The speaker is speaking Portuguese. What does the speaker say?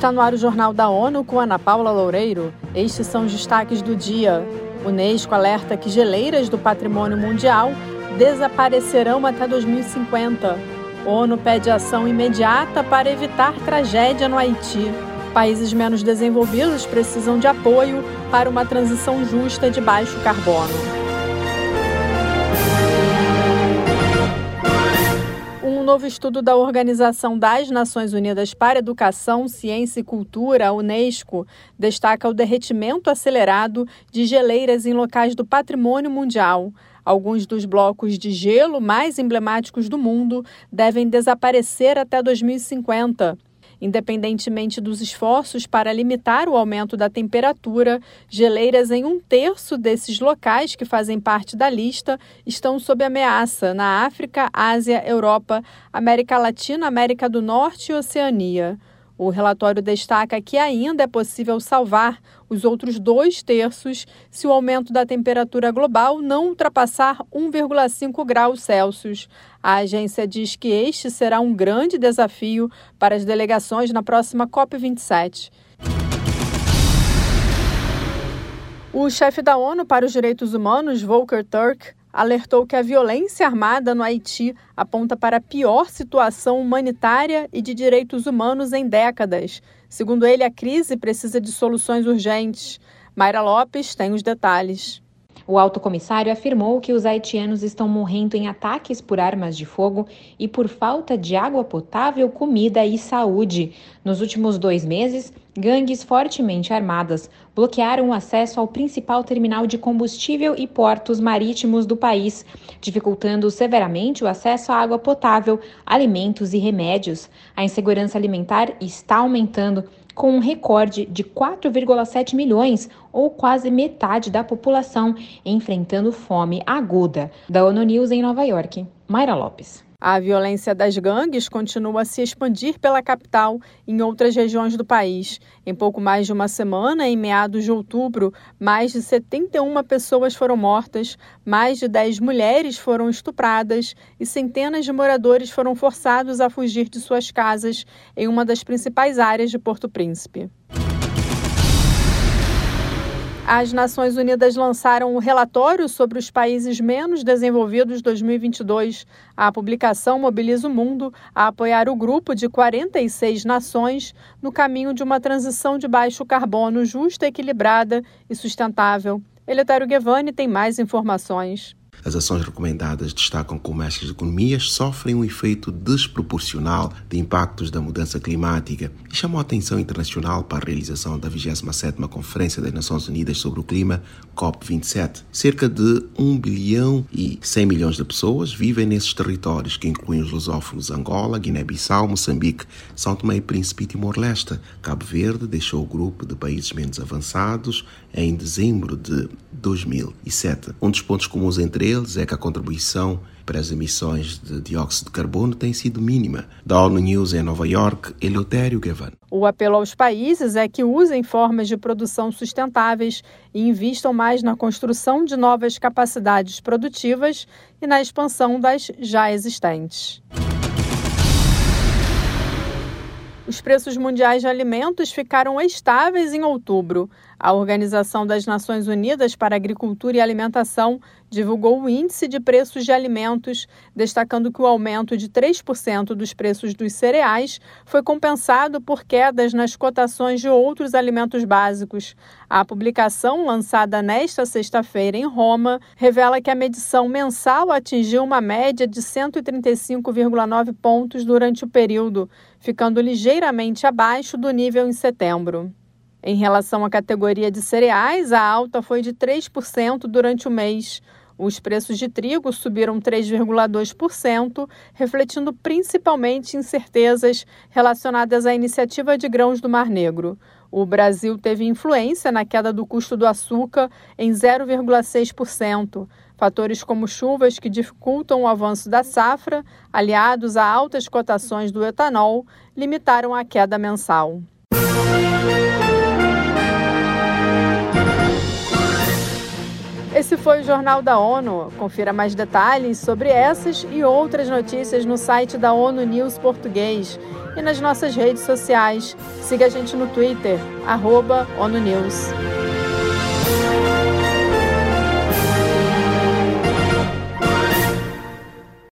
Está no ar o Jornal da ONU com Ana Paula Loureiro. Estes são os destaques do dia. Unesco alerta que geleiras do patrimônio mundial desaparecerão até 2050. ONU pede ação imediata para evitar tragédia no Haiti. Países menos desenvolvidos precisam de apoio para uma transição justa de baixo carbono. Novo estudo da Organização das Nações Unidas para Educação, Ciência e Cultura, a Unesco, destaca o derretimento acelerado de geleiras em locais do patrimônio mundial. Alguns dos blocos de gelo mais emblemáticos do mundo devem desaparecer até 2050. Independentemente dos esforços para limitar o aumento da temperatura, geleiras em um terço desses locais que fazem parte da lista estão sob ameaça na África, Ásia, Europa, América Latina, América do Norte e Oceania. O relatório destaca que ainda é possível salvar os outros dois terços se o aumento da temperatura global não ultrapassar 1,5 graus Celsius. A agência diz que este será um grande desafio para as delegações na próxima COP27. O chefe da ONU para os Direitos Humanos, Volker Turk, alertou que a violência armada no Haiti aponta para a pior situação humanitária e de direitos humanos em décadas. Segundo ele, a crise precisa de soluções urgentes. Mayra Lopes tem os detalhes. O alto comissário afirmou que os haitianos estão morrendo em ataques por armas de fogo e por falta de água potável, comida e saúde. Nos últimos dois meses, gangues fortemente armadas bloquearam o acesso ao principal terminal de combustível e portos marítimos do país, dificultando severamente o acesso à água potável, alimentos e remédios. A insegurança alimentar está aumentando com um recorde de 4,7 milhões, ou quase metade da população, enfrentando fome aguda. Da ONU News em Nova York, Mayra Lopes. A violência das gangues continua a se expandir pela capital e em outras regiões do país. Em pouco mais de uma semana, em meados de outubro, mais de 71 pessoas foram mortas, mais de 10 mulheres foram estupradas e centenas de moradores foram forçados a fugir de suas casas em uma das principais áreas de Porto Príncipe. As Nações Unidas lançaram um relatório sobre os países menos desenvolvidos 2022. A publicação mobiliza o mundo a apoiar o grupo de 46 nações no caminho de uma transição de baixo carbono justa, equilibrada e sustentável. Eletário Guevani tem mais informações. As ações recomendadas destacam como estas economias sofrem um efeito desproporcional de impactos da mudança climática e chamam a atenção internacional para a realização da 27ª Conferência das Nações Unidas sobre o Clima, COP27. Cerca de 1 bilhão e 100 milhões de pessoas vivem nesses territórios, que incluem os lusófonos Angola, Guiné-Bissau, Moçambique, São Tomé e Príncipe e Timor-Leste. Cabo Verde deixou o grupo de países menos avançados em dezembro de 2007. Um dos pontos comuns entre eles é que a contribuição para as emissões de dióxido de carbono tem sido mínima. Da ONU News em Nova York, Eleutério Gavan. O apelo aos países é que usem formas de produção sustentáveis e invistam mais na construção de novas capacidades produtivas e na expansão das já existentes. Os preços mundiais de alimentos ficaram estáveis em outubro. A Organização das Nações Unidas para Agricultura e Alimentação divulgou o índice de preços de alimentos, destacando que o aumento de 3% dos preços dos cereais foi compensado por quedas nas cotações de outros alimentos básicos. A publicação, lançada nesta sexta-feira em Roma, revela que a medição mensal atingiu uma média de 135,9 pontos durante o período, ficando ligeiramente abaixo do nível em setembro. Em relação à categoria de cereais, a alta foi de 3% durante o mês. Os preços de trigo subiram 3,2%, refletindo principalmente incertezas relacionadas à iniciativa de grãos do Mar Negro. O Brasil teve influência na queda do custo do açúcar em 0,6%. Fatores como chuvas que dificultam o avanço da safra, aliados a altas cotações do etanol, limitaram a queda mensal. Esse foi o Jornal da ONU. Confira mais detalhes sobre essas e outras notícias no site da ONU News Português e nas nossas redes sociais. Siga a gente no Twitter, arroba ONU News.